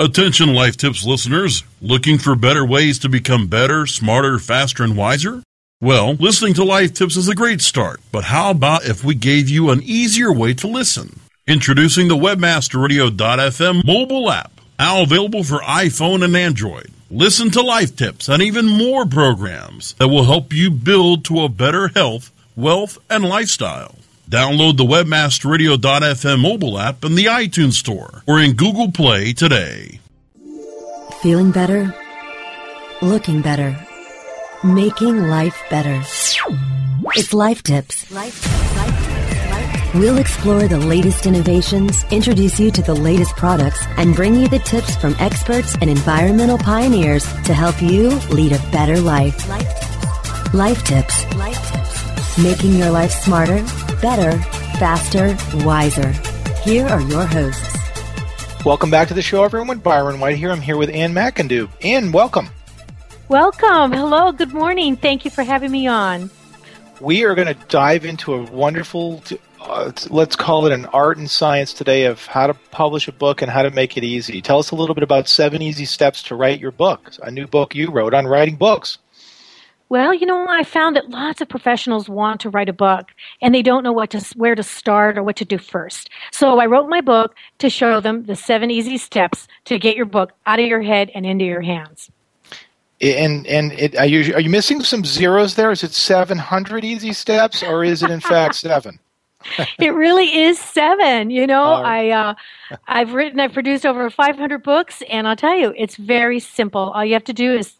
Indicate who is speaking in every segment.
Speaker 1: Attention Life Tips listeners, looking for better ways to become better, smarter, faster, and wiser? Well, listening to Life Tips is a great start, but how about if we gave you an easier way to listen? Introducing the WebmasterRadio.fm mobile app, now available for iPhone and Android. Listen to Life Tips and even more programs that will help you build to a better health, wealth, and lifestyle. Download the WebmasterRadio.fm mobile app in the iTunes Store or in Google Play today.
Speaker 2: Feeling better? Looking better? Making life better. It's Life Tips. Life, life, We'll explore the latest innovations, introduce you to the latest products, and bring you the tips from experts and environmental pioneers to help you lead a better life. Life Tips. Life Tips. Making your life smarter, better, faster, wiser. Here are your hosts.
Speaker 3: Welcome back to the show, everyone. Byron White here. I'm here with Ann McIndoe. Ann, welcome.
Speaker 4: Welcome. Hello. Good morning. Thank you for having me on.
Speaker 3: We are going to dive into a wonderful, uh, let's call it an art and science today of how to publish a book and how to make it easy. Tell us a little bit about seven easy steps to write your book, a new book you wrote on writing books.
Speaker 4: Well, you know, I found that lots of professionals want to write a book and they don't know what to where to start or what to do first. So I wrote my book to show them the seven easy steps to get your book out of your head and into your hands.
Speaker 3: And and it, are you are you missing some zeros there? Is it seven hundred easy steps or is it in fact seven?
Speaker 4: it really is seven. You know, I uh, I've written, I've produced over 500 books, and I'll tell you, it's very simple. All you have to do is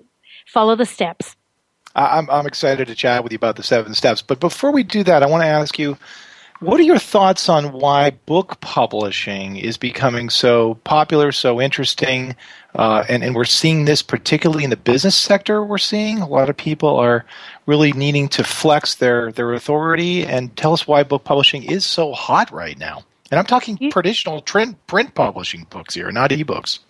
Speaker 4: follow the steps.
Speaker 3: I'm, I'm excited to chat with you about the seven steps. But before we do that, I want to ask you what are your thoughts on why book publishing is becoming so popular, so interesting? Uh, and, and we're seeing this particularly in the business sector. We're seeing a lot of people are really needing to flex their, their authority. And tell us why book publishing is so hot right now. And I'm talking traditional print, print publishing books here, not ebooks.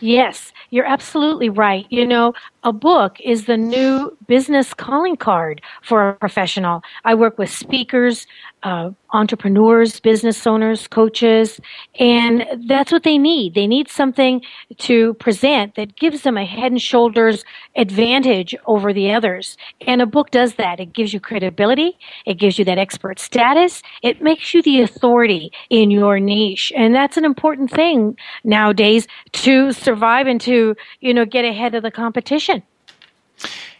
Speaker 4: Yes, you're absolutely right. You know, a book is the new business calling card for a professional. I work with speakers, uh, entrepreneurs, business owners, coaches, and that's what they need. They need something to present that gives them a head and shoulders advantage over the others. And a book does that. It gives you credibility. It gives you that expert status. It makes you the authority in your niche. And that's an important thing nowadays to survive and to, you know, get ahead of the competition.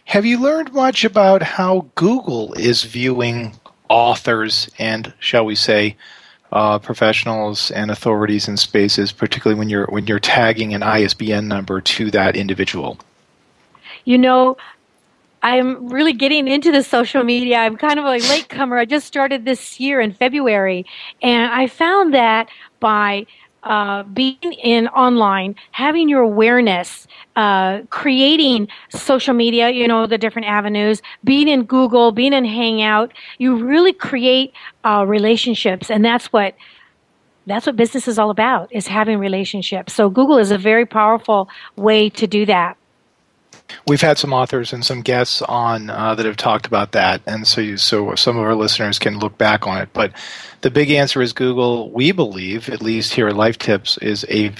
Speaker 3: Have you learned much about how Google is viewing authors and, shall we say, uh, professionals and authorities in spaces, particularly when you're when you're tagging an ISBN number to that individual?
Speaker 4: You know, I'm really getting into the social media. I'm kind of a latecomer. I just started this year in February, and I found that by uh, being in online, having your awareness, uh, creating social media, you know, the different avenues, being in Google, being in Hangout, you really create uh, relationships, and that's what that's what business is all about: is having relationships. So Google is a very powerful way to do that.
Speaker 3: We've had some authors and some guests on uh, that have talked about that, and so you, so some of our listeners can look back on it. But the big answer is Google. We believe, at least here at Life Tips, is a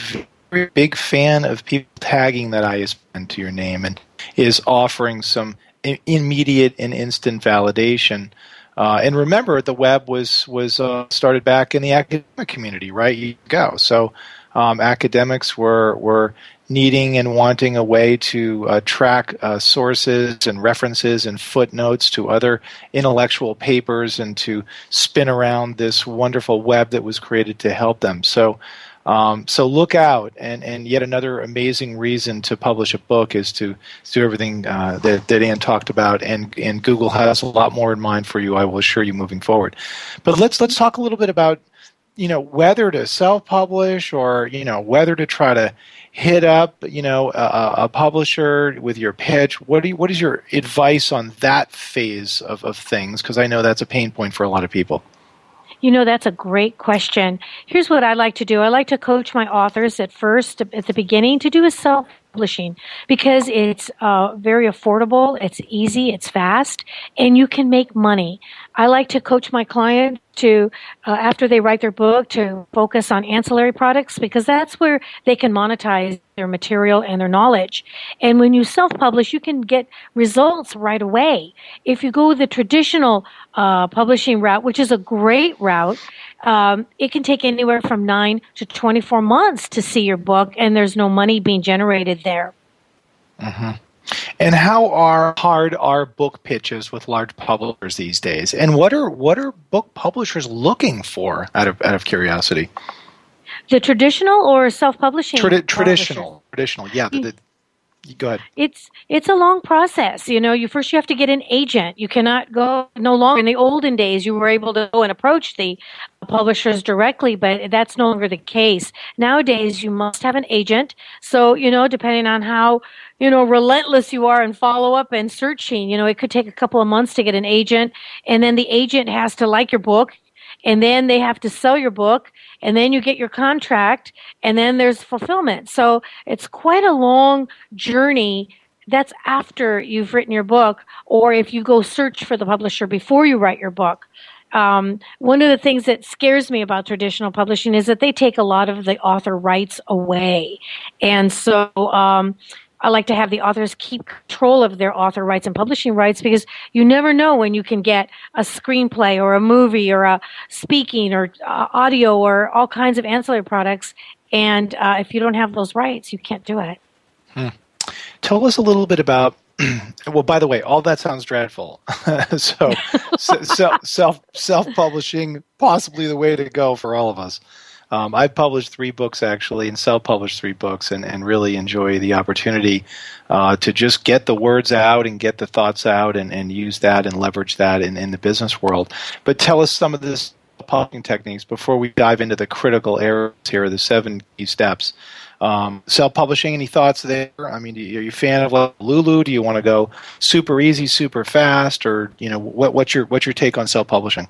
Speaker 3: very big fan of people tagging that ISBN to your name and is offering some immediate and instant validation. Uh, and remember, the web was was uh, started back in the academic community, right? You go. So um, academics were were needing and wanting a way to uh, track uh, sources and references and footnotes to other intellectual papers and to spin around this wonderful web that was created to help them. So, um, so look out, and, and yet another amazing reason to publish a book is to, do everything uh, that, that Ann talked about, and, and Google has a lot more in mind for you. I will assure you moving forward. But let's let's talk a little bit about you know whether to self-publish or you know whether to try to hit up you know a, a publisher with your pitch what do you, what is your advice on that phase of, of things because i know that's a pain point for a lot of people
Speaker 4: you know, that's a great question. Here's what I like to do. I like to coach my authors at first, at the beginning, to do a self publishing because it's uh, very affordable, it's easy, it's fast, and you can make money. I like to coach my client to, uh, after they write their book, to focus on ancillary products because that's where they can monetize their material and their knowledge. And when you self publish, you can get results right away. If you go the traditional uh, publishing route, which is a great route, um, it can take anywhere from nine to 24 months to see your book, and there's no money being generated there.
Speaker 3: Mm-hmm. And how are hard are book pitches with large publishers these days? And what are what are book publishers looking for out of out of curiosity?
Speaker 4: The traditional or self-publishing?
Speaker 3: Tradi- traditional, traditional. Yeah, the, the, go ahead.
Speaker 4: It's it's a long process. You know, you first you have to get an agent. You cannot go no longer. In the olden days, you were able to go and approach the publishers directly, but that's no longer the case. Nowadays, you must have an agent. So you know, depending on how you know relentless you are in follow up and searching, you know, it could take a couple of months to get an agent, and then the agent has to like your book and then they have to sell your book and then you get your contract and then there's fulfillment. So it's quite a long journey that's after you've written your book or if you go search for the publisher before you write your book. Um, one of the things that scares me about traditional publishing is that they take a lot of the author rights away. And so um, I like to have the authors keep control of their author rights and publishing rights because you never know when you can get a screenplay or a movie or a speaking or uh, audio or all kinds of ancillary products. And uh, if you don't have those rights, you can't do it.
Speaker 3: Hmm. Tell us a little bit about. well, by the way, all that sounds dreadful. so, so self self publishing possibly the way to go for all of us. Um, I've published three books actually, and self-published three books, and, and really enjoy the opportunity uh, to just get the words out and get the thoughts out, and, and use that and leverage that in, in the business world. But tell us some of this publishing techniques before we dive into the critical areas here, the seven key steps. Um, self-publishing, any thoughts there? I mean, are you a fan of Lulu? Do you want to go super easy, super fast, or you know, what, what's your what's your take on self-publishing?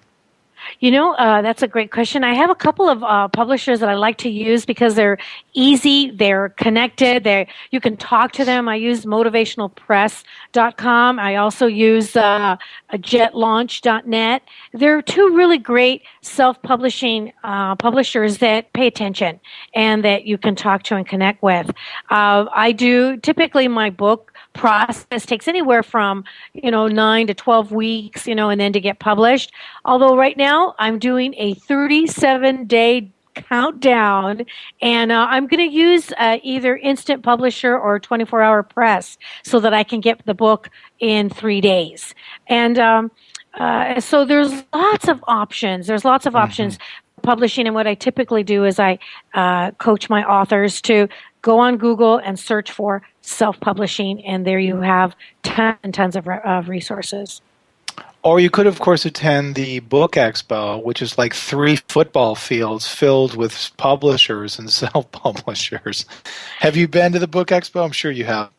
Speaker 4: You know, uh, that's a great question. I have a couple of uh, publishers that I like to use because they're easy, they're connected, they you can talk to them. I use motivationalpress.com. I also use uh, jetlaunch.net. They're two really great self-publishing uh, publishers that pay attention and that you can talk to and connect with. Uh, I do typically my book process takes anywhere from you know nine to 12 weeks you know and then to get published. Although right now i'm doing a 37 day countdown and uh, i'm going to use uh, either instant publisher or 24 hour press so that i can get the book in three days. And um, uh, so there's lots of options. There's lots of mm-hmm. options publishing and what i typically do is i uh, coach my authors to go on Google and search for self publishing, and there you have tons and tons of, of resources.
Speaker 3: Or you could, of course, attend the Book Expo, which is like three football fields filled with publishers and self publishers. Have you been to the Book Expo? I'm sure you have.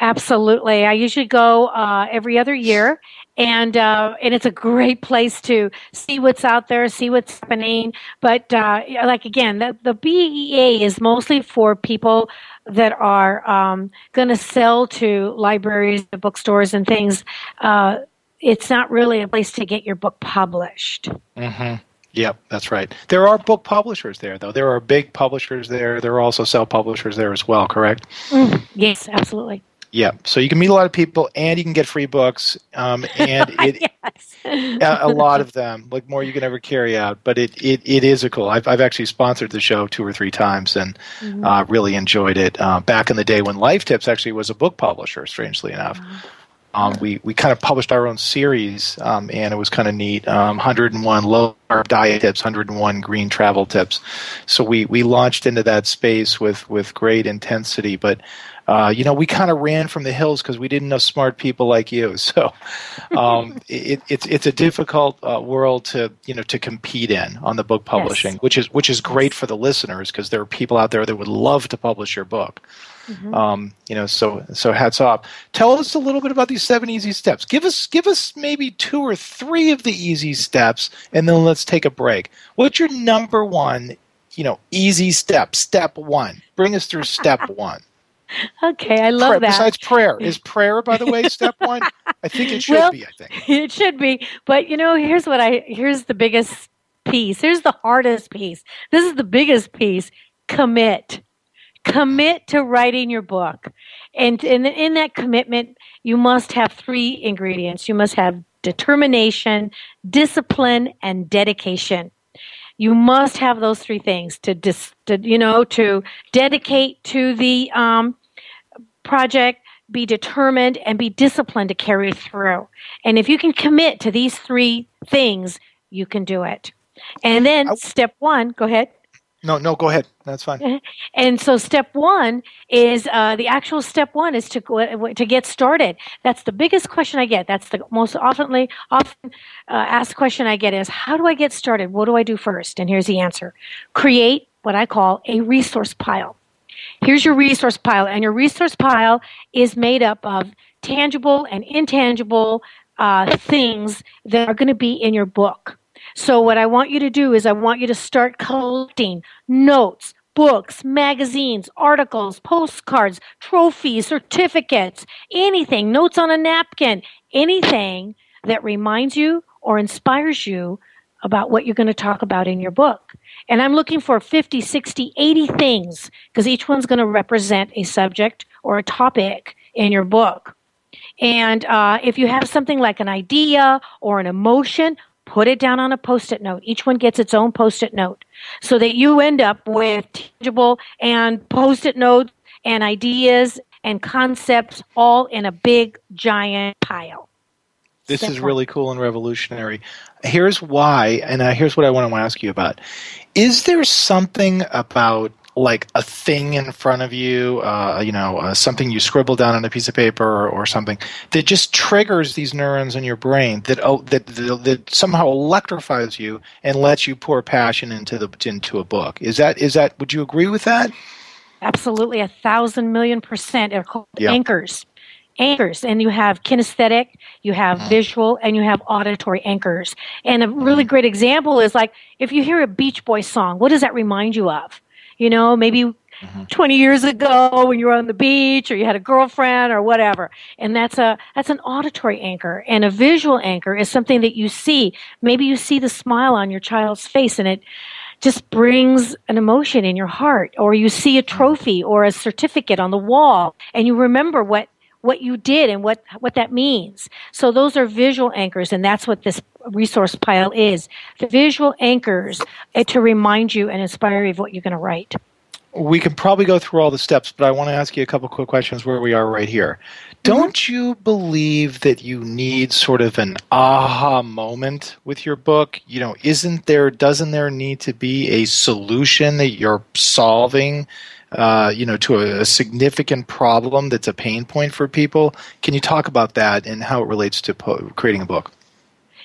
Speaker 4: Absolutely. I usually go uh, every other year, and uh, and it's a great place to see what's out there, see what's happening. But uh, like again, the, the BEA is mostly for people that are um, going to sell to libraries, bookstores, and things. Uh, it's not really a place to get your book published.
Speaker 3: Mm-hmm. Yep, that's right. There are book publishers there, though. There are big publishers there. There are also self publishers there as well, correct?
Speaker 4: Mm, yes, absolutely.
Speaker 3: Yeah, so you can meet a lot of people, and you can get free books, um, and it, a, a, lot of them, like more you can ever carry out. But it, it, it is a cool. I've I've actually sponsored the show two or three times, and mm-hmm. uh, really enjoyed it. Uh, back in the day when Life Tips actually was a book publisher, strangely enough. Um, we, we kind of published our own series, um, and it was kind of neat. Um, 101 low carb diet tips, 101 green travel tips. So we, we launched into that space with, with great intensity. But uh, you know, we kind of ran from the hills because we didn't know smart people like you. So um, it, it's it's a difficult uh, world to you know to compete in on the book publishing, yes. which is which is great for the listeners because there are people out there that would love to publish your book. Mm-hmm. Um, you know, so so hats off. Tell us a little bit about these seven easy steps. Give us give us maybe two or three of the easy steps, and then let's take a break. What's your number one, you know, easy step? Step one. Bring us through step one.
Speaker 4: Okay, I love
Speaker 3: prayer,
Speaker 4: that.
Speaker 3: Besides prayer, is prayer, by the way, step one? I think it should
Speaker 4: Well,
Speaker 3: be. I think.
Speaker 4: it should be, but you know, here's what I here's the biggest piece. Here's the hardest piece. This is the biggest piece. Commit. Commit to writing your book. And, and in that commitment, you must have three ingredients. You must have determination, discipline, and dedication. You must have those three things to, dis, to you know, to dedicate to the um, project, be determined, and be disciplined to carry through. And if you can commit to these three things, you can do it. And then step one, go ahead.
Speaker 3: No, no, go ahead. That's fine.
Speaker 4: And so step one is uh, the actual step one is to go, to get started. That's the biggest question I get. That's the most oftenly often uh, asked question I get is how do I get started? What do I do first? And here's the answer: create what I call a resource pile. Here's your resource pile, and your resource pile is made up of tangible and intangible uh, things that are going to be in your book. So, what I want you to do is, I want you to start collecting notes, books, magazines, articles, postcards, trophies, certificates, anything, notes on a napkin, anything that reminds you or inspires you about what you're going to talk about in your book. And I'm looking for 50, 60, 80 things because each one's going to represent a subject or a topic in your book. And uh, if you have something like an idea or an emotion, put it down on a post it note. Each one gets its own post it note so that you end up with tangible and post it notes and ideas and concepts all in a big giant pile.
Speaker 3: This is really cool and revolutionary. Here's why, and uh, here's what I want to ask you about. Is there something about like a thing in front of you, uh, you know, uh, something you scribble down on a piece of paper or, or something that just triggers these neurons in your brain that oh, that, that that somehow electrifies you and lets you pour passion into the into a book? Is that is that? Would you agree with that?
Speaker 4: Absolutely, a thousand million percent They're called
Speaker 3: Yeah.
Speaker 4: anchors. Anchors, and you have kinesthetic, you have
Speaker 3: Mm-hmm.
Speaker 4: visual, and you have auditory anchors. And a really great example is like if you hear a Beach Boys song, what does that remind you of? You know, maybe
Speaker 3: Mm-hmm.
Speaker 4: 20 years ago when you were on the beach or you had a girlfriend or whatever and that's a that's an auditory anchor and a visual anchor is something that you see maybe you see the smile on your child's face and it just brings an emotion in your heart or you see a trophy or a certificate on the wall and you remember what what you did and what what that means so those are visual anchors and that's what this resource pile is the visual anchors eh, to remind you and inspire you of what you're going to write
Speaker 3: we can probably go through all the steps, but I want to ask you a couple quick questions where we are right here. Don't you believe that you need sort of an aha moment with your book? You know, isn't there, doesn't there need to be a solution that you're solving, uh, you know, to a, a significant problem that's a pain point for people? Can you talk about that and how it relates to po- creating a book?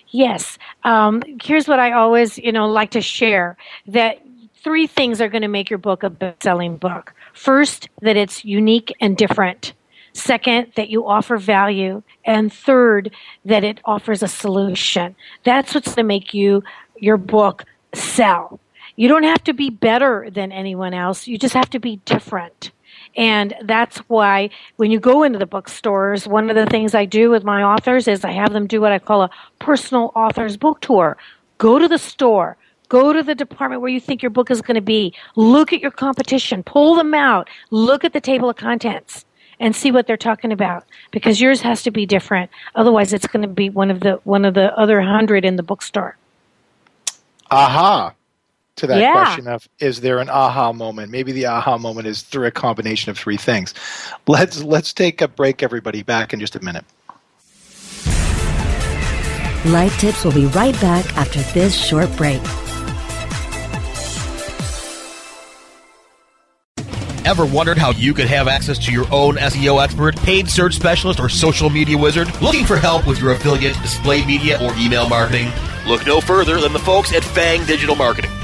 Speaker 4: Yes. Um, here's what I always, you know, like to share that three things are going to make your book a best-selling book. First, that it's unique and different. Second, that you offer value. And third, that it offers a solution. That's what's going to make you, your book, sell. You don't have to be better than anyone else. You just have to be different. And that's why when you go into the bookstores, one of the things I do with my authors is I have them do what I call a personal author's book tour. Go to the store, go to the department where you think your book is going to be, look at your competition, pull them out, look at the table of contents and see what they're talking about because yours has to be different. Otherwise it's going to be one of the one of the other 100 in the bookstore.
Speaker 3: Aha to that
Speaker 4: Yeah.
Speaker 3: question of is there an aha moment maybe the aha moment is through a combination of three things let's let's take a break everybody back in just a minute
Speaker 2: Life Tips will be right back after this short break.
Speaker 5: Ever wondered how you could have access to your own SEO expert, paid search specialist, or social media wizard? Looking for help with your affiliate, display media, or email marketing? Look no further than the folks at Fang Digital Marketing.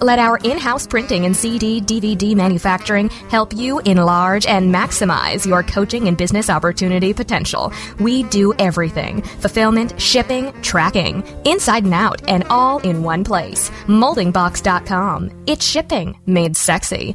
Speaker 6: let our in house printing and CD DVD manufacturing help you enlarge and maximize your coaching and business opportunity potential. We do everything fulfillment, shipping, tracking, inside and out, and all in one place. Moldingbox.com. It's shipping made sexy.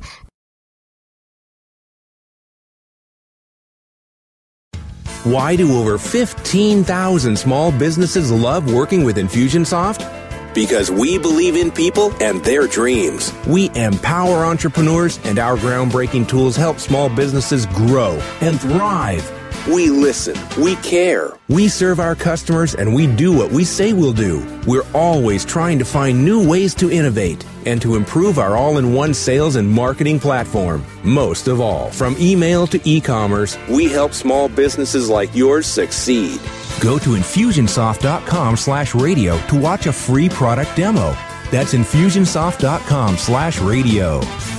Speaker 7: Why do over 15,000 small businesses love working with Infusionsoft? Because we believe in people and their dreams. We empower entrepreneurs, and our groundbreaking tools help small businesses grow and thrive. We listen. We care. We serve our customers and we do what we say we'll do. We're always trying to find new ways to innovate and to improve our all in one sales and marketing platform. Most of all, from email to e commerce, we help small businesses like yours succeed. Go to infusionsoft.com slash radio to watch a free product demo. That's infusionsoft.com slash radio.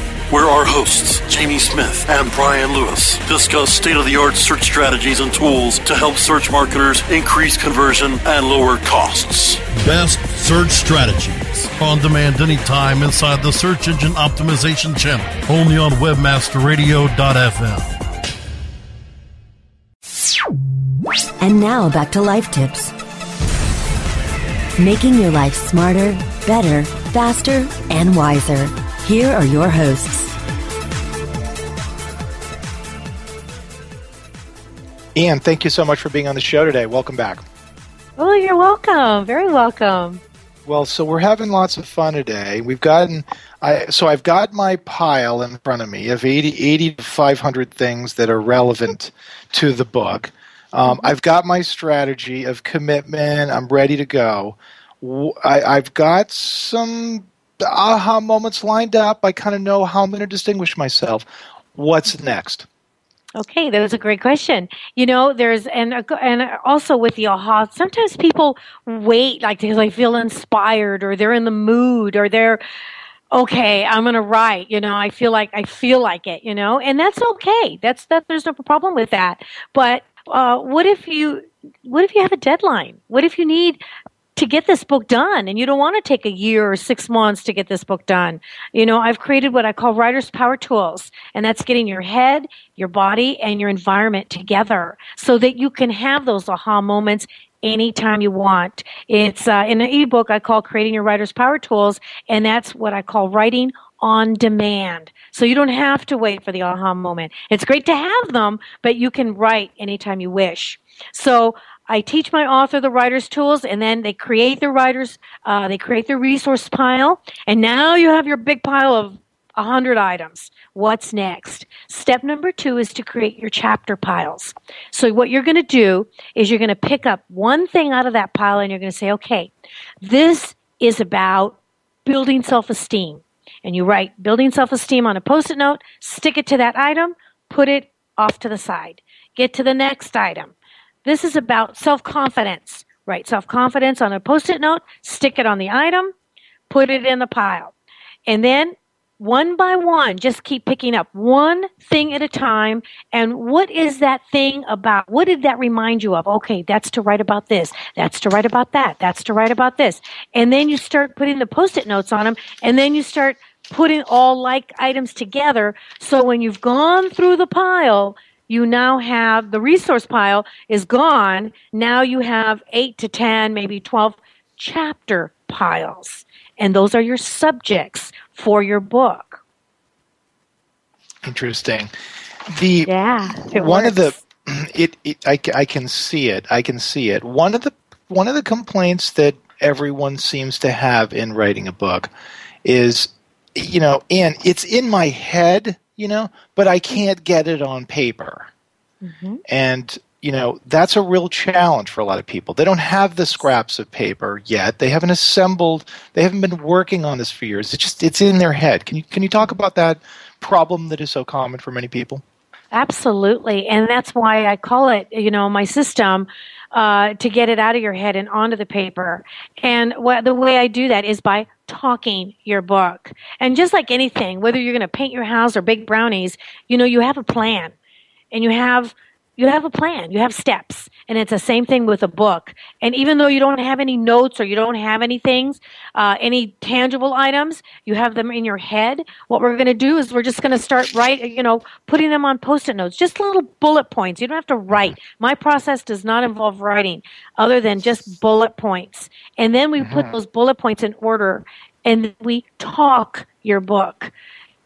Speaker 1: Where our hosts, Jamie Smith and Brian Lewis, discuss state of the art search strategies and tools to help search marketers increase conversion and lower costs. Best search strategies. On demand anytime inside the Search Engine Optimization channel. Only on WebmasterRadio.fm.
Speaker 2: And now back to life tips. Making your life smarter, better, faster, and wiser. Here are your hosts.
Speaker 3: Ian, thank you so much for being on the show today. Welcome back.
Speaker 4: Oh, you're welcome. Very welcome.
Speaker 3: Well, so we're having lots of fun today. We've gotten, I so I've got my pile in front of me of 80, 80 to 500 things that are relevant to the book. Um, I've got my strategy of commitment. I'm ready to go. I, have got some aha moments lined up. I kind of know how I'm going to distinguish myself. What's next?
Speaker 4: Okay, that was a great question. You know, there's and and also with the aha, sometimes people wait like they like feel inspired or they're in the mood or they're okay, I'm going to write, you know, I feel like I feel like it, you know, and that's okay. That's that there's no problem with that. But uh, what if you what if you have a deadline? What if you need to get this book done and you don't want to take a year or six months to get this book done you know i've created what i call writer's power tools and that's getting your head your body and your environment together so that you can have those aha moments anytime you want it's uh, in an ebook i call creating your writer's power tools and that's what i call writing on demand. So you don't have to wait for the aha moment. It's great to have them, but you can write anytime you wish. So I teach my author the writer's tools, and then they create their writers, uh, they create their resource pile, and now you have your big pile of 100 items. What's next? Step number two is to create your chapter piles. So, what you're going to do is you're going to pick up one thing out of that pile and you're going to say, okay, this is about building self esteem. And you write building self esteem on a post it note, stick it to that item, put it off to the side. Get to the next item. This is about self confidence. Write self confidence on a post it note, stick it on the item, put it in the pile. And then one by one, just keep picking up one thing at a time. And what is that thing about? What did that remind you of? Okay, that's to write about this. That's to write about that. That's to write about this. And then you start putting the post it notes on them. And then you start putting all like items together. So when you've gone through the pile, you now have the resource pile is gone. Now you have eight to 10, maybe 12 chapter piles. And those are your subjects for your book.
Speaker 3: Interesting. The
Speaker 4: yeah,
Speaker 3: one
Speaker 4: works.
Speaker 3: of the it, it I, I can see it. I can see it. One of the one of the complaints that everyone seems to have in writing a book is you know, and it's in my head, you know, but I can't get it on paper.
Speaker 4: Mm-hmm.
Speaker 3: And you know that's a real challenge for a lot of people they don't have the scraps of paper yet they haven't assembled they haven't been working on this for years it's just it's in their head can you can you talk about that problem that is so common for many people
Speaker 4: Absolutely. And that's why I call it, you know, my system uh, to get it out of your head and onto the paper. And what, the way I do that is by talking your book. And just like anything, whether you're going to paint your house or bake brownies, you know, you have a plan and you have you have a plan. You have steps. And it's the same thing with a book. And even though you don't have any notes or you don't have any things uh, any tangible items you have them in your head. What we're going to do is we're just going to start right you know putting them on post-it notes. Just little bullet points. You don't have to write. My process does not involve writing other than just bullet points. And then we put those bullet points in order and we talk your book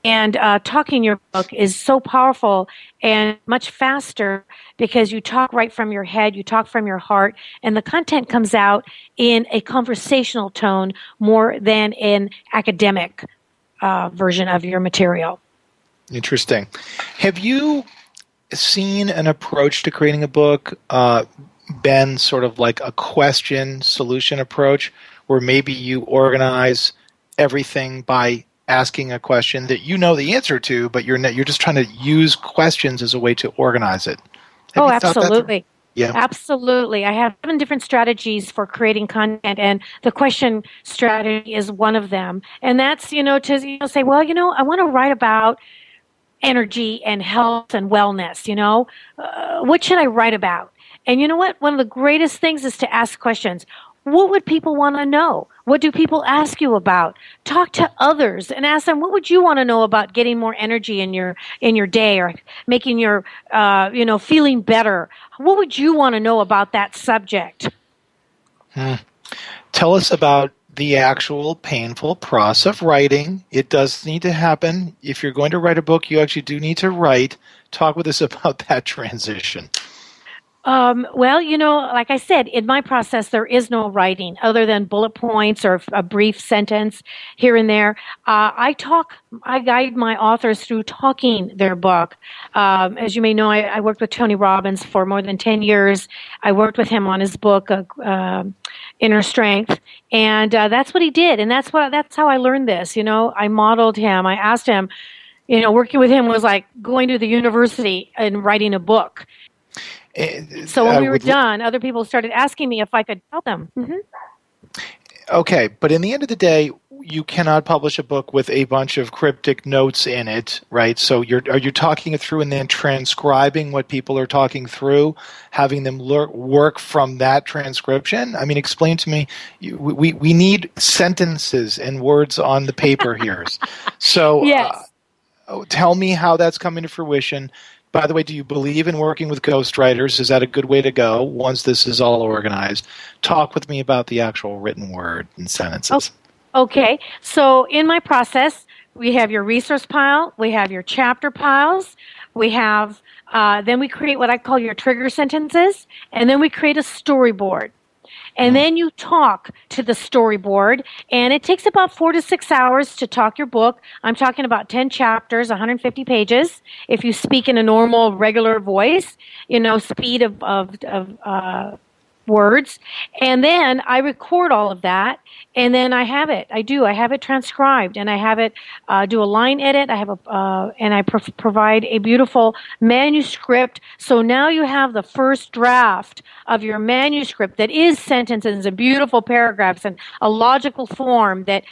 Speaker 4: and uh, talking your book is so powerful and much faster because you talk right from your head, you talk from your heart, and the content comes out in a conversational tone more than an academic uh, version of your material.
Speaker 3: Interesting. Have you seen an approach to creating a book uh, been sort of like a question solution approach where maybe you organize everything by asking a question that you know the answer to, but you're not, you're just trying to use questions as a way to organize it. Have
Speaker 4: oh,
Speaker 3: you thought that through?
Speaker 4: absolutely.
Speaker 3: Yeah.
Speaker 4: Absolutely. I have seven different strategies for creating content, and the question strategy is one of them. And that's, you know, to you know, say, well, you know, I want to write about energy and health and wellness, you know, uh, what should I write about? And you know what? One of the greatest things is to ask questions. What would people want to know? What do people ask you about? Talk to others and ask them what would you want to know about getting more energy in your in your day or making your uh, you know feeling better. What would you want to know about that subject?
Speaker 3: Hmm. Tell us about the actual painful process of writing. It does need to happen. If you're going to write a book, you actually do need to write. Talk with us about that transition.
Speaker 4: Um, well, you know, like I said, in my process, there is no writing other than bullet points or a brief sentence here and there. Uh, I talk, I guide my authors through talking their book. Um, as you may know, I, I, worked with Tony Robbins for more than 10 years. I worked with him on his book, uh, uh, Inner Strength. And uh, that's what he did. And that's what, that's how I learned this. You know, I modeled him. I asked him, you know, working with him was like going to the university and writing a book. So when
Speaker 3: I
Speaker 4: we were
Speaker 3: would-
Speaker 4: done, other people started asking me if I could tell them. hmm
Speaker 3: Okay, but in the end of the day, you cannot publish a book with a bunch of cryptic notes in it, right? So you're are you talking it through and then transcribing what people are talking through, having them lear- work from that transcription? I mean, explain to me. you- We we need sentences and words on the paper here. so
Speaker 4: Yes.
Speaker 3: uh, tell me how that's coming to fruition. By the way, do you believe in working with ghostwriters? Is that a good way to go once this is all organized? Talk with me about the actual written word and sentences.
Speaker 4: Okay, so in my process, we have your resource pile, we have your chapter piles, we have, uh, then we create what I call your trigger sentences, and then we create a storyboard. And then you talk to the storyboard, and it takes about four to six hours to talk your book. I'm talking about 10 chapters, 150 pages. If you speak in a normal, regular voice, you know, speed of, of, of uh, words. And then I record all of that and then I have it. I do. I have it transcribed, and I have it uh, do a line edit. I have a uh, and I pro- provide a beautiful manuscript. So now you have the first draft of your manuscript that is sentences and beautiful paragraphs and a logical form that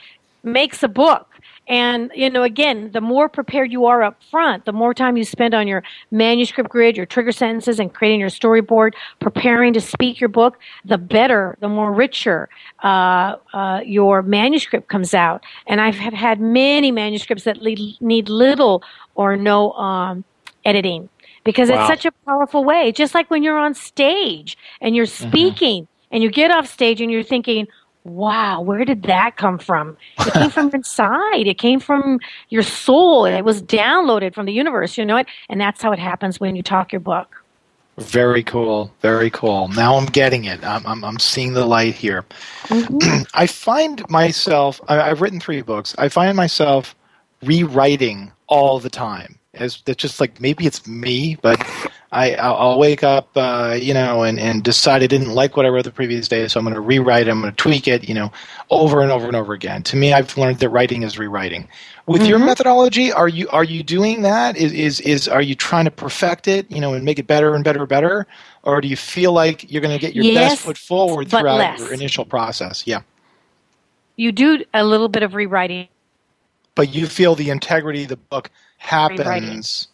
Speaker 4: makes a book. And, you know, again, the more prepared you are up front, the more time you spend on your manuscript grid, your trigger sentences, and creating your storyboard, preparing to speak your book, the better, the more richer uh, uh, your manuscript comes out. And I've had many manuscripts that need little or no um, editing because wow. it's such a powerful way. Just like when you're on stage and you're mm-hmm. speaking mm-hmm. and you get off stage and you're thinking, wow, where did that come from? It came from inside. It came from your soul. It was downloaded from the universe, you know it? And that's how it happens when you talk your book.
Speaker 3: Very cool. Very cool. Now I'm getting it. I'm, I'm, I'm seeing the light here. Mm-hmm. I find myself, I, I've written three books. I find myself rewriting all the time. As it's just like maybe it's me, but I I'll wake up, uh, you know, and and decide I didn't like what I wrote the previous day, so I'm going to rewrite it. I'm going to tweak it, you know, over and over and over again. To me, I've learned that writing is rewriting. With mm-hmm. your methodology, are you are you doing that? Is, is is are you trying to perfect it, you know, and make it better and better and better, or do you feel like you're going to get your
Speaker 4: yes,
Speaker 3: best foot forward throughout less. your initial process? Yeah.
Speaker 4: You do a little bit of rewriting,
Speaker 3: but you feel the integrity of the book happens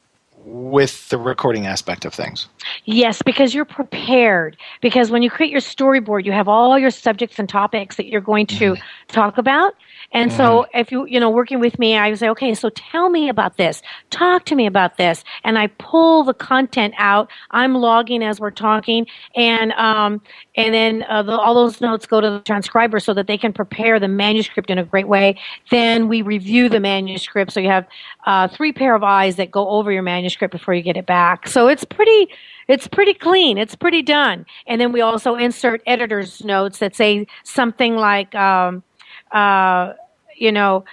Speaker 3: with the recording aspect of things.
Speaker 4: Yes, because you're prepared. Because when you create your storyboard, you have all your subjects and topics that you're going to mm. talk about. And mm-hmm. so if you, you know, working with me, I would say, okay, so tell me about this. Talk to me about this. And I pull the content out. I'm logging as we're talking. And, um, and then uh, the, all those notes go to the transcriber so that they can prepare the manuscript in a great way. Then we review the manuscript. So you have uh, three pair of eyes that go over your manuscript before you get it back. So it's pretty, it's pretty clean. It's pretty done. And then we also insert editor's notes that say something like, um, uh, you know,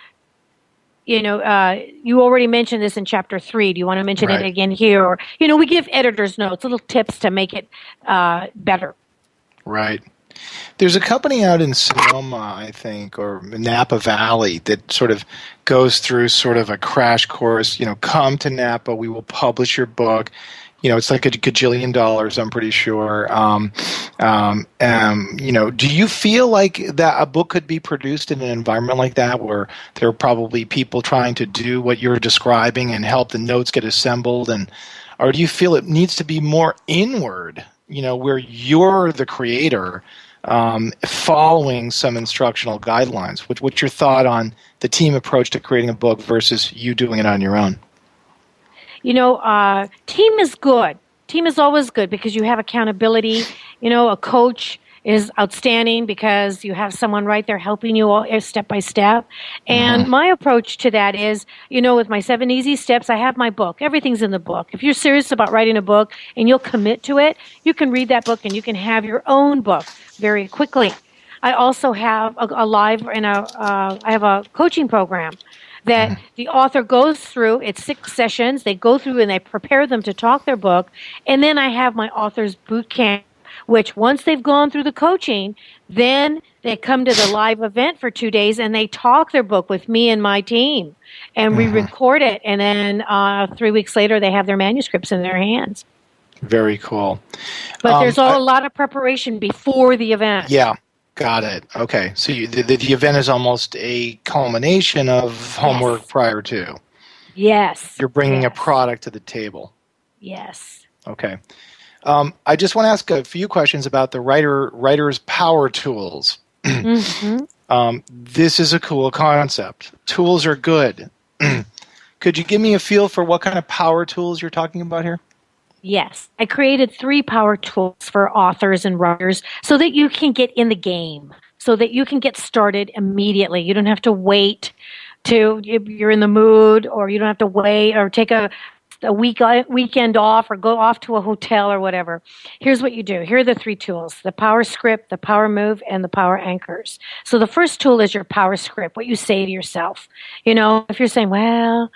Speaker 4: you know, uh, you already mentioned this in chapter three. Do you want to mention right. it again here? Or, you know, we give editors notes, little tips to make it uh, better.
Speaker 3: Right. There's a company out in Sonoma, I think, or Napa Valley that sort of goes through sort of a crash course. You know, come to Napa, we will publish your book you know, it's like a gajillion dollars, I'm pretty sure. Um, um, um, you know, do you feel like that a book could be produced in an environment like that where there are probably people trying to do what you're describing and help the notes get assembled and or do you feel it needs to be more inward, you know, where you're the creator um, following some instructional guidelines? What, what's your thought on the team approach to creating a book versus you doing it on your own?
Speaker 4: You know, uh, team is good. Team is always good because you have accountability. You know, a coach is outstanding because you have someone right there helping you all, eh, step by step. And mm-hmm. my approach to that is, you know, with my seven easy steps, I have my book. Everything's in the book. If you're serious about writing a book and you'll commit to it, you can read that book and you can have your own book very quickly. I also have a, a live and a uh, I have a coaching program that mm-hmm. the author goes through. It's six sessions. They go through and they prepare them to talk their book. And then I have my author's boot camp, which once they've gone through the coaching, then they come to the live event for two days and they talk their book with me and my team. And we mm-hmm. record it. And then uh, three weeks later, they have their manuscripts in their hands.
Speaker 3: Very cool.
Speaker 4: But um, there's a lot of preparation before the event.
Speaker 3: Yeah. Got it. Okay. So you, the, the event is almost a culmination of homework yes. prior to.
Speaker 4: Yes.
Speaker 3: You're bringing
Speaker 4: yes.
Speaker 3: a product to the table.
Speaker 4: Yes.
Speaker 3: Okay. Um, I just want to ask a few questions about the writer writer's power tools. mm-hmm. um, this is a cool concept. Tools are good. Could you give me a feel for what kind of power tools you're talking about here?
Speaker 4: Yes. I created three power tools for authors and writers so that you can get in the game, so that you can get started immediately. You don't have to wait to you're in the mood or you don't have to wait or take a a week uh, weekend off or go off to a hotel or whatever. Here's what you do. Here are the three tools: the power script, the power move, and the power anchors. So the first tool is your power script. What you say to yourself. You know, if you're saying, "Well,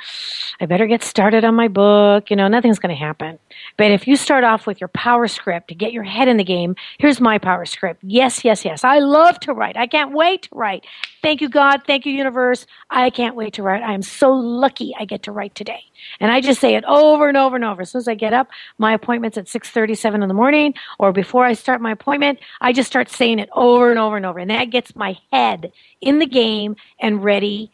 Speaker 4: I better get started on my book," you know, nothing's going to happen. But if you start off with your power script to get your head in the game, here's my power script. Yes, yes, yes. I love to write. I can't wait to write. Thank you, God. Thank you, universe. I can't wait to write. I am so lucky I get to write today. And I just say it over and over and over. As soon as I get up, my appointment's at 6:37 in the morning, or before I start my appointment, I just start saying it over and over and over. And that gets my head in the game and ready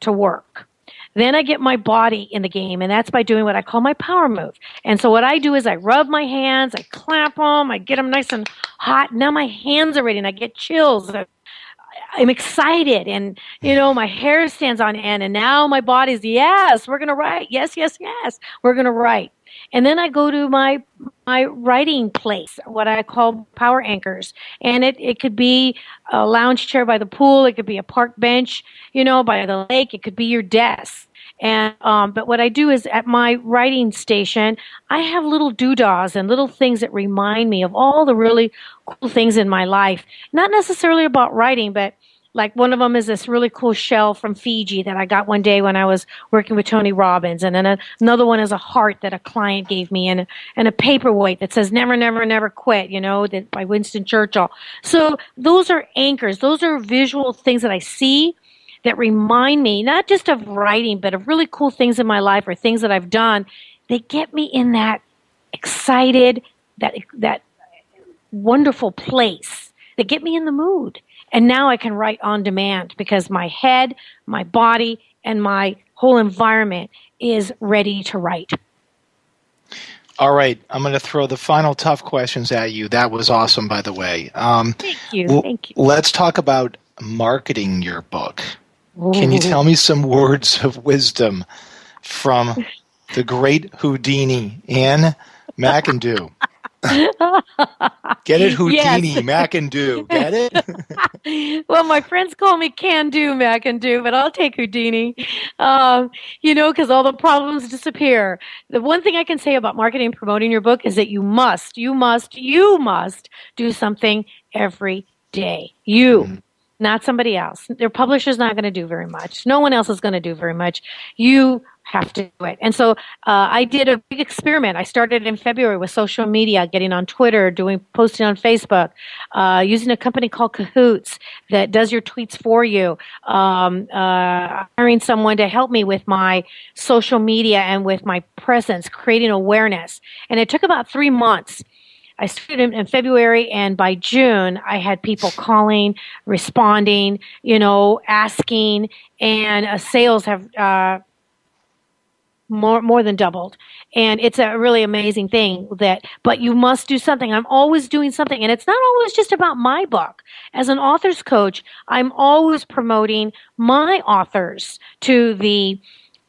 Speaker 4: to work. Then I get my body in the game, and that's by doing what I call my power move. And so what I do is I rub my hands, I clap them, I get them nice and hot. Now my hands are ready, and I get chills. I'm excited and you know my hair stands on end and now my body's yes we're going to write. Yes yes yes we're going to write. And then I go to my my writing place, what I call power anchors. And it, it could be a lounge chair by the pool, it could be a park bench, you know, by the lake, it could be your desk. And um, but what I do is at my writing station, I have little doodahs and little things that remind me of all the really cool things in my life. Not necessarily about writing, but like one of them is this really cool shell from Fiji that I got one day when I was working with Tony Robbins, and then a, another one is a heart that a client gave me, and and a paperweight that says "Never, never, never quit," you know, that by Winston Churchill. So those are anchors. Those are visual things that I see that remind me not just of writing, but of really cool things in my life or things that I've done. They get me in that excited, that that wonderful place. They get me in the mood. And now I can write on demand because my head, my body, and my whole environment is ready to write.
Speaker 3: All right, I'm going to throw the final tough questions at you. That was awesome, by the way.
Speaker 4: Um, thank you. Thank you.
Speaker 3: Let's talk about marketing your book. Can you tell me some words of wisdom from the great Houdini, Ann McIndoo? Get it, Houdini, yes. McIndoo. Get
Speaker 4: it? well, my friends call me Can Do McIndoo, but I'll take Houdini. Um, you know, because all the problems disappear. The one thing I can say about marketing and promoting your book is that you must, you must, you must do something every day. You. Mm-hmm not somebody else. Their publisher's not going to do very much. No one else is going to do very much. You have to do it. And so uh, I did a big experiment. I started in February with social media, getting on Twitter, doing posting on Facebook, uh, using a company called Cahoots that does your tweets for you, um, uh, hiring someone to help me with my social media and with my presence, creating awareness. And it took about three months. I started in February, and by June, I had people calling, responding, you know, asking, and uh, sales have uh, more more than doubled. And it's a really amazing thing that but you must do something. I'm always doing something and it's not always just about my book. As an author's coach i'm always promoting my authors to the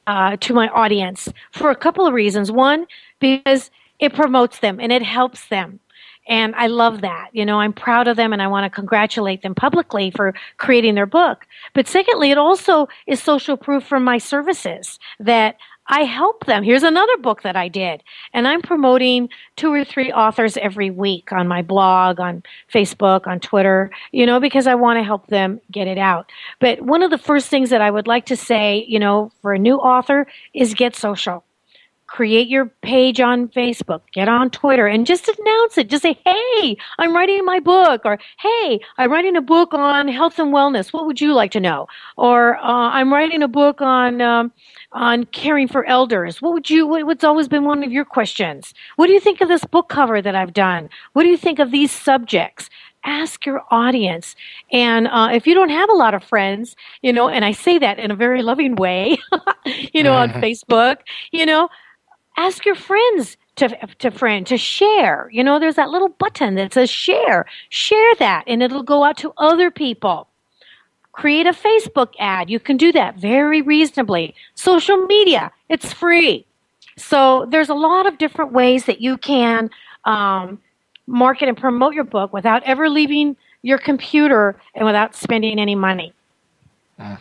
Speaker 4: uh, to my audience for a couple of reasons. One because it promotes them and it helps them and I love that. You know, I'm proud of them and I want to congratulate them publicly for creating their book. But secondly, it also is social proof for my services that I help them. Here's another book that I did. And I'm promoting two or three authors every week on my blog, on Facebook, on Twitter, you know, because I want to help them get it out. But one of the first things that I would like to say, you know, for a new author is get social create your page on Facebook, get on Twitter, and just announce it. Just say, hey, I'm writing my book, or hey, I'm writing a book on health and wellness. What would you like to know? Or uh, I'm writing a book on um, on caring for elders. What would you? What's always been one of your questions? What do you think of this book cover that I've done? What do you think of these subjects? ask your audience. And uh, if you don't have a lot of friends, you know, and I say that in a very loving way, you know, on Facebook, you know, ask your friends to, to friend to share. You know, there's that little button that says share. Share that and it'll go out to other people. Create a Facebook ad. You can do that very reasonably. Social media, it's free. So there's a lot of different ways that you can um, market and promote your book without ever leaving your computer and without spending any money.
Speaker 3: Uh,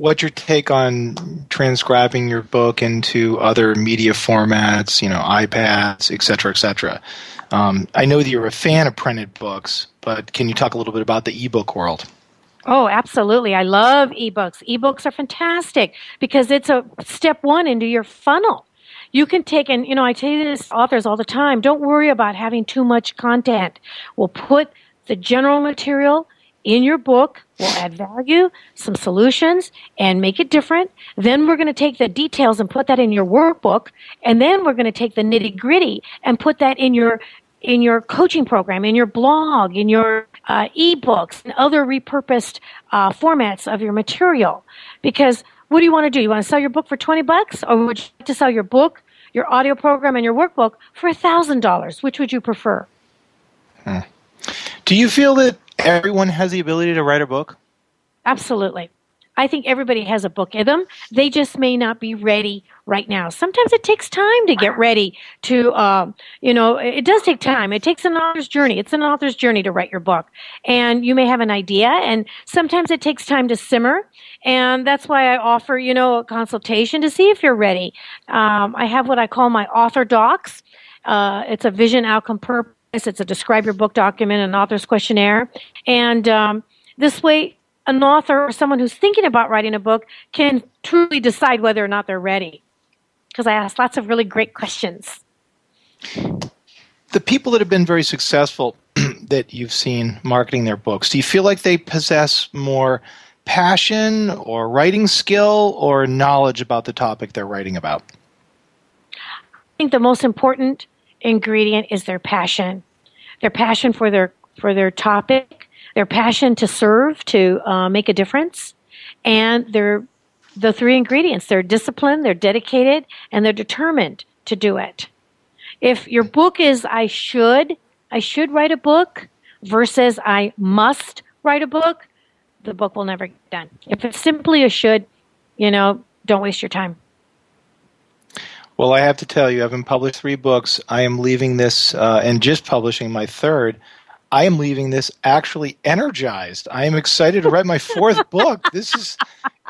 Speaker 3: what your take on transcribing your book into other media formats, you know, iPads, et cetera, et cetera. Um, I know that you're a fan of printed books, but can you talk a little bit about the ebook world?
Speaker 4: Oh, absolutely. I love ebooks. Ebooks are fantastic because it's a step one into your funnel. You can take, and you know, I tell this authors all the time don't worry about having too much content. We'll put the general material in your book, we'll add value, some solutions, and make it different. Then we're going to take the details and put that in your workbook, and then we're going to take the nitty gritty and put that in your in your coaching program, in your blog, in your uh, ebooks, and other repurposed uh, formats of your material. Because what do you want to do? You want to sell your book for 20 bucks, or would you like to sell your book, your audio program, and your workbook for a $1,000? Which would you prefer?
Speaker 3: Hmm. Do you feel that everyone has the ability to write a book?
Speaker 4: Absolutely. I think everybody has a book in them. They just may not be ready right now. Sometimes it takes time to get ready to, uh, you know, it does take time. It takes an author's journey. It's an author's journey to write your book. And you may have an idea, and sometimes it takes time to simmer. And that's why I offer, you know, a consultation to see if you're ready. Um, I have what I call my author docs. Uh, it's a vision, outcome, purpose. It's a describe your book document, an author's questionnaire. And um, this way, an author or someone who's thinking about writing a book can truly decide whether or not they're ready. Because I ask lots of really great questions.
Speaker 3: The people that have been very successful that you've seen marketing their books, do you feel like they possess more passion or writing skill or knowledge about the topic they're writing about?
Speaker 4: I think the most important ingredient is their passion. Their passion for their for their topic their passion to serve, to uh, make a difference, and their the three ingredients. They're disciplined, they're dedicated, and they're determined to do it. If your book is I should, I should write a book versus I must write a book, the book will never get done. If it's simply a should, you know, don't waste your time.
Speaker 3: Well, I have to tell you, having published three books, I am leaving this uh, and just publishing my third I am leaving this actually energized. I am excited to write my fourth book. This is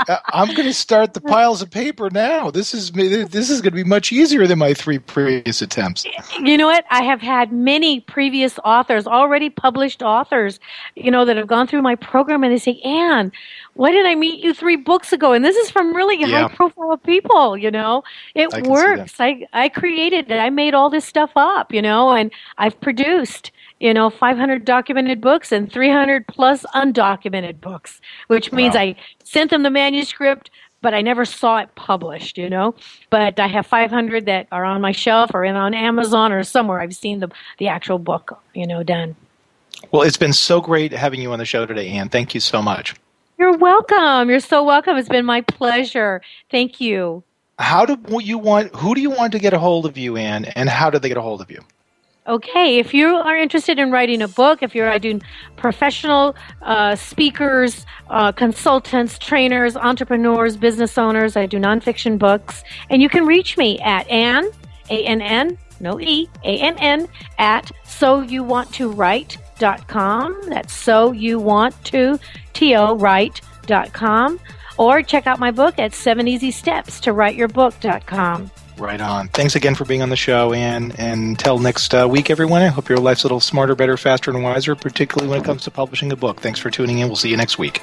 Speaker 3: Uh, I'm going to start the piles of paper now. This is this is going to be much easier than my three previous attempts.
Speaker 4: You know what? I have had many previous authors, already published authors, you know, that have gone through my program and they say, "Ann, why did I meet you 3 books ago?" And this is from really yeah. high profile people, you know. It I works. I I created it. I made all this stuff up, you know, and I've produced you know 500 documented books and 300 plus undocumented books which means wow. i sent them the manuscript but i never saw it published you know? But i have 500 that are on my shelf or in on amazon or somewhere. I've seen the, the actual book you know done.
Speaker 3: Well it's been so great having you on the show today ann thank you so much.
Speaker 4: You're welcome. You're so welcome. It's been my pleasure. Thank you.
Speaker 3: How do you want who do you want to get a hold of you ann and how do they get a hold of you
Speaker 4: Okay, if you are interested in writing a book, if you're doing professional uh, speakers, uh, consultants, trainers, entrepreneurs, business owners, I do nonfiction books, and you can reach me at Ann, A N N, no E, A N N, at so you want to write.com. That's so you want to, T O. Or check out my book at seven easy steps to write your book.com.
Speaker 3: Right on. Thanks again for being on the show. And until next uh, week, everyone, I hope your life's a little smarter, better, faster, and wiser, particularly when it comes to publishing a book. Thanks for tuning in. We'll see you next week.